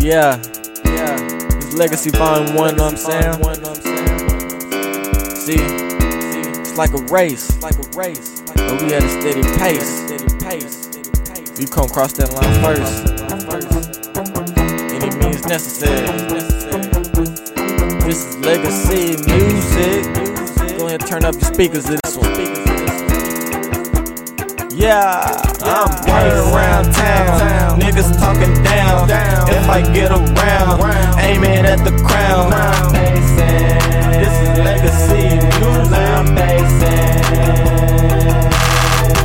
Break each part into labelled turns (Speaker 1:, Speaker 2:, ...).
Speaker 1: Yeah, yeah. It's Legacy Volume 1, know what I'm saying? See, it's like a race, like a race. But we at a steady pace. You come cross that line first. Any means necessary. This is Legacy Music. Go ahead and turn up your speakers to this one. Yeah, I'm running around town. Niggas talking down. I get around, aiming at the crown. This is legacy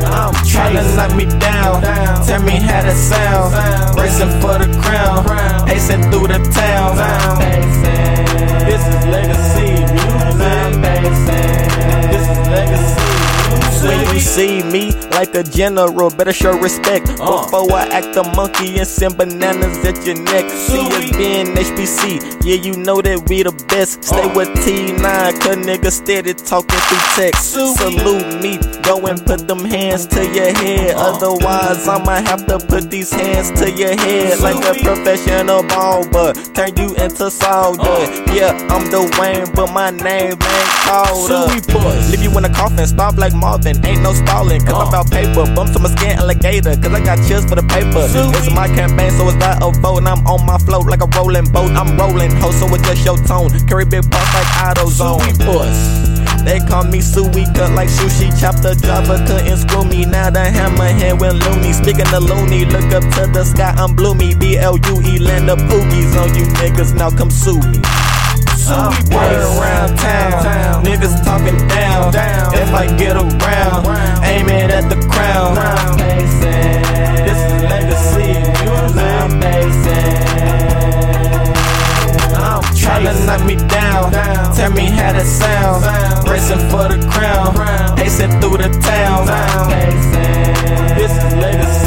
Speaker 1: I'm trying to knock me down. Tell me how to sound. Racing for the crown. Acing through the town. This is legacy This like a general, better show respect. Before I act a monkey and send bananas at your neck. See us being HBC, yeah, you know that we the best. Stay with T9, cause niggas steady talking through text. Salute me, go and put them hands to your head. Otherwise, I'ma have to put these hands to your head like a professional ball, but turn you into Saul. Yeah, yeah, I'm the Wayne, but my name ain't called up. Leave you in a coffin, stop like Marvin ain't no stalling. Cause I'm about paper. Bumps on my skin, alligator. Cause I got chills for the paper. It's my campaign, so it's not a vote. And I'm on my float like a rolling boat. I'm rolling, ho, so it's just your tone. Carry big boss like AutoZone. Sui puss. They call me Suey, cut like sushi. Chop the driver, couldn't screw me. Now the hammerhead went loony. Speaking of loony, look up to the sky, I'm bloomy. B L U E, land of poogies on you niggas. Now come sue me. I'm running around town. Niggas talking down. Tell me how that sound. Racing for the crown. Acing through the town. This is legacy.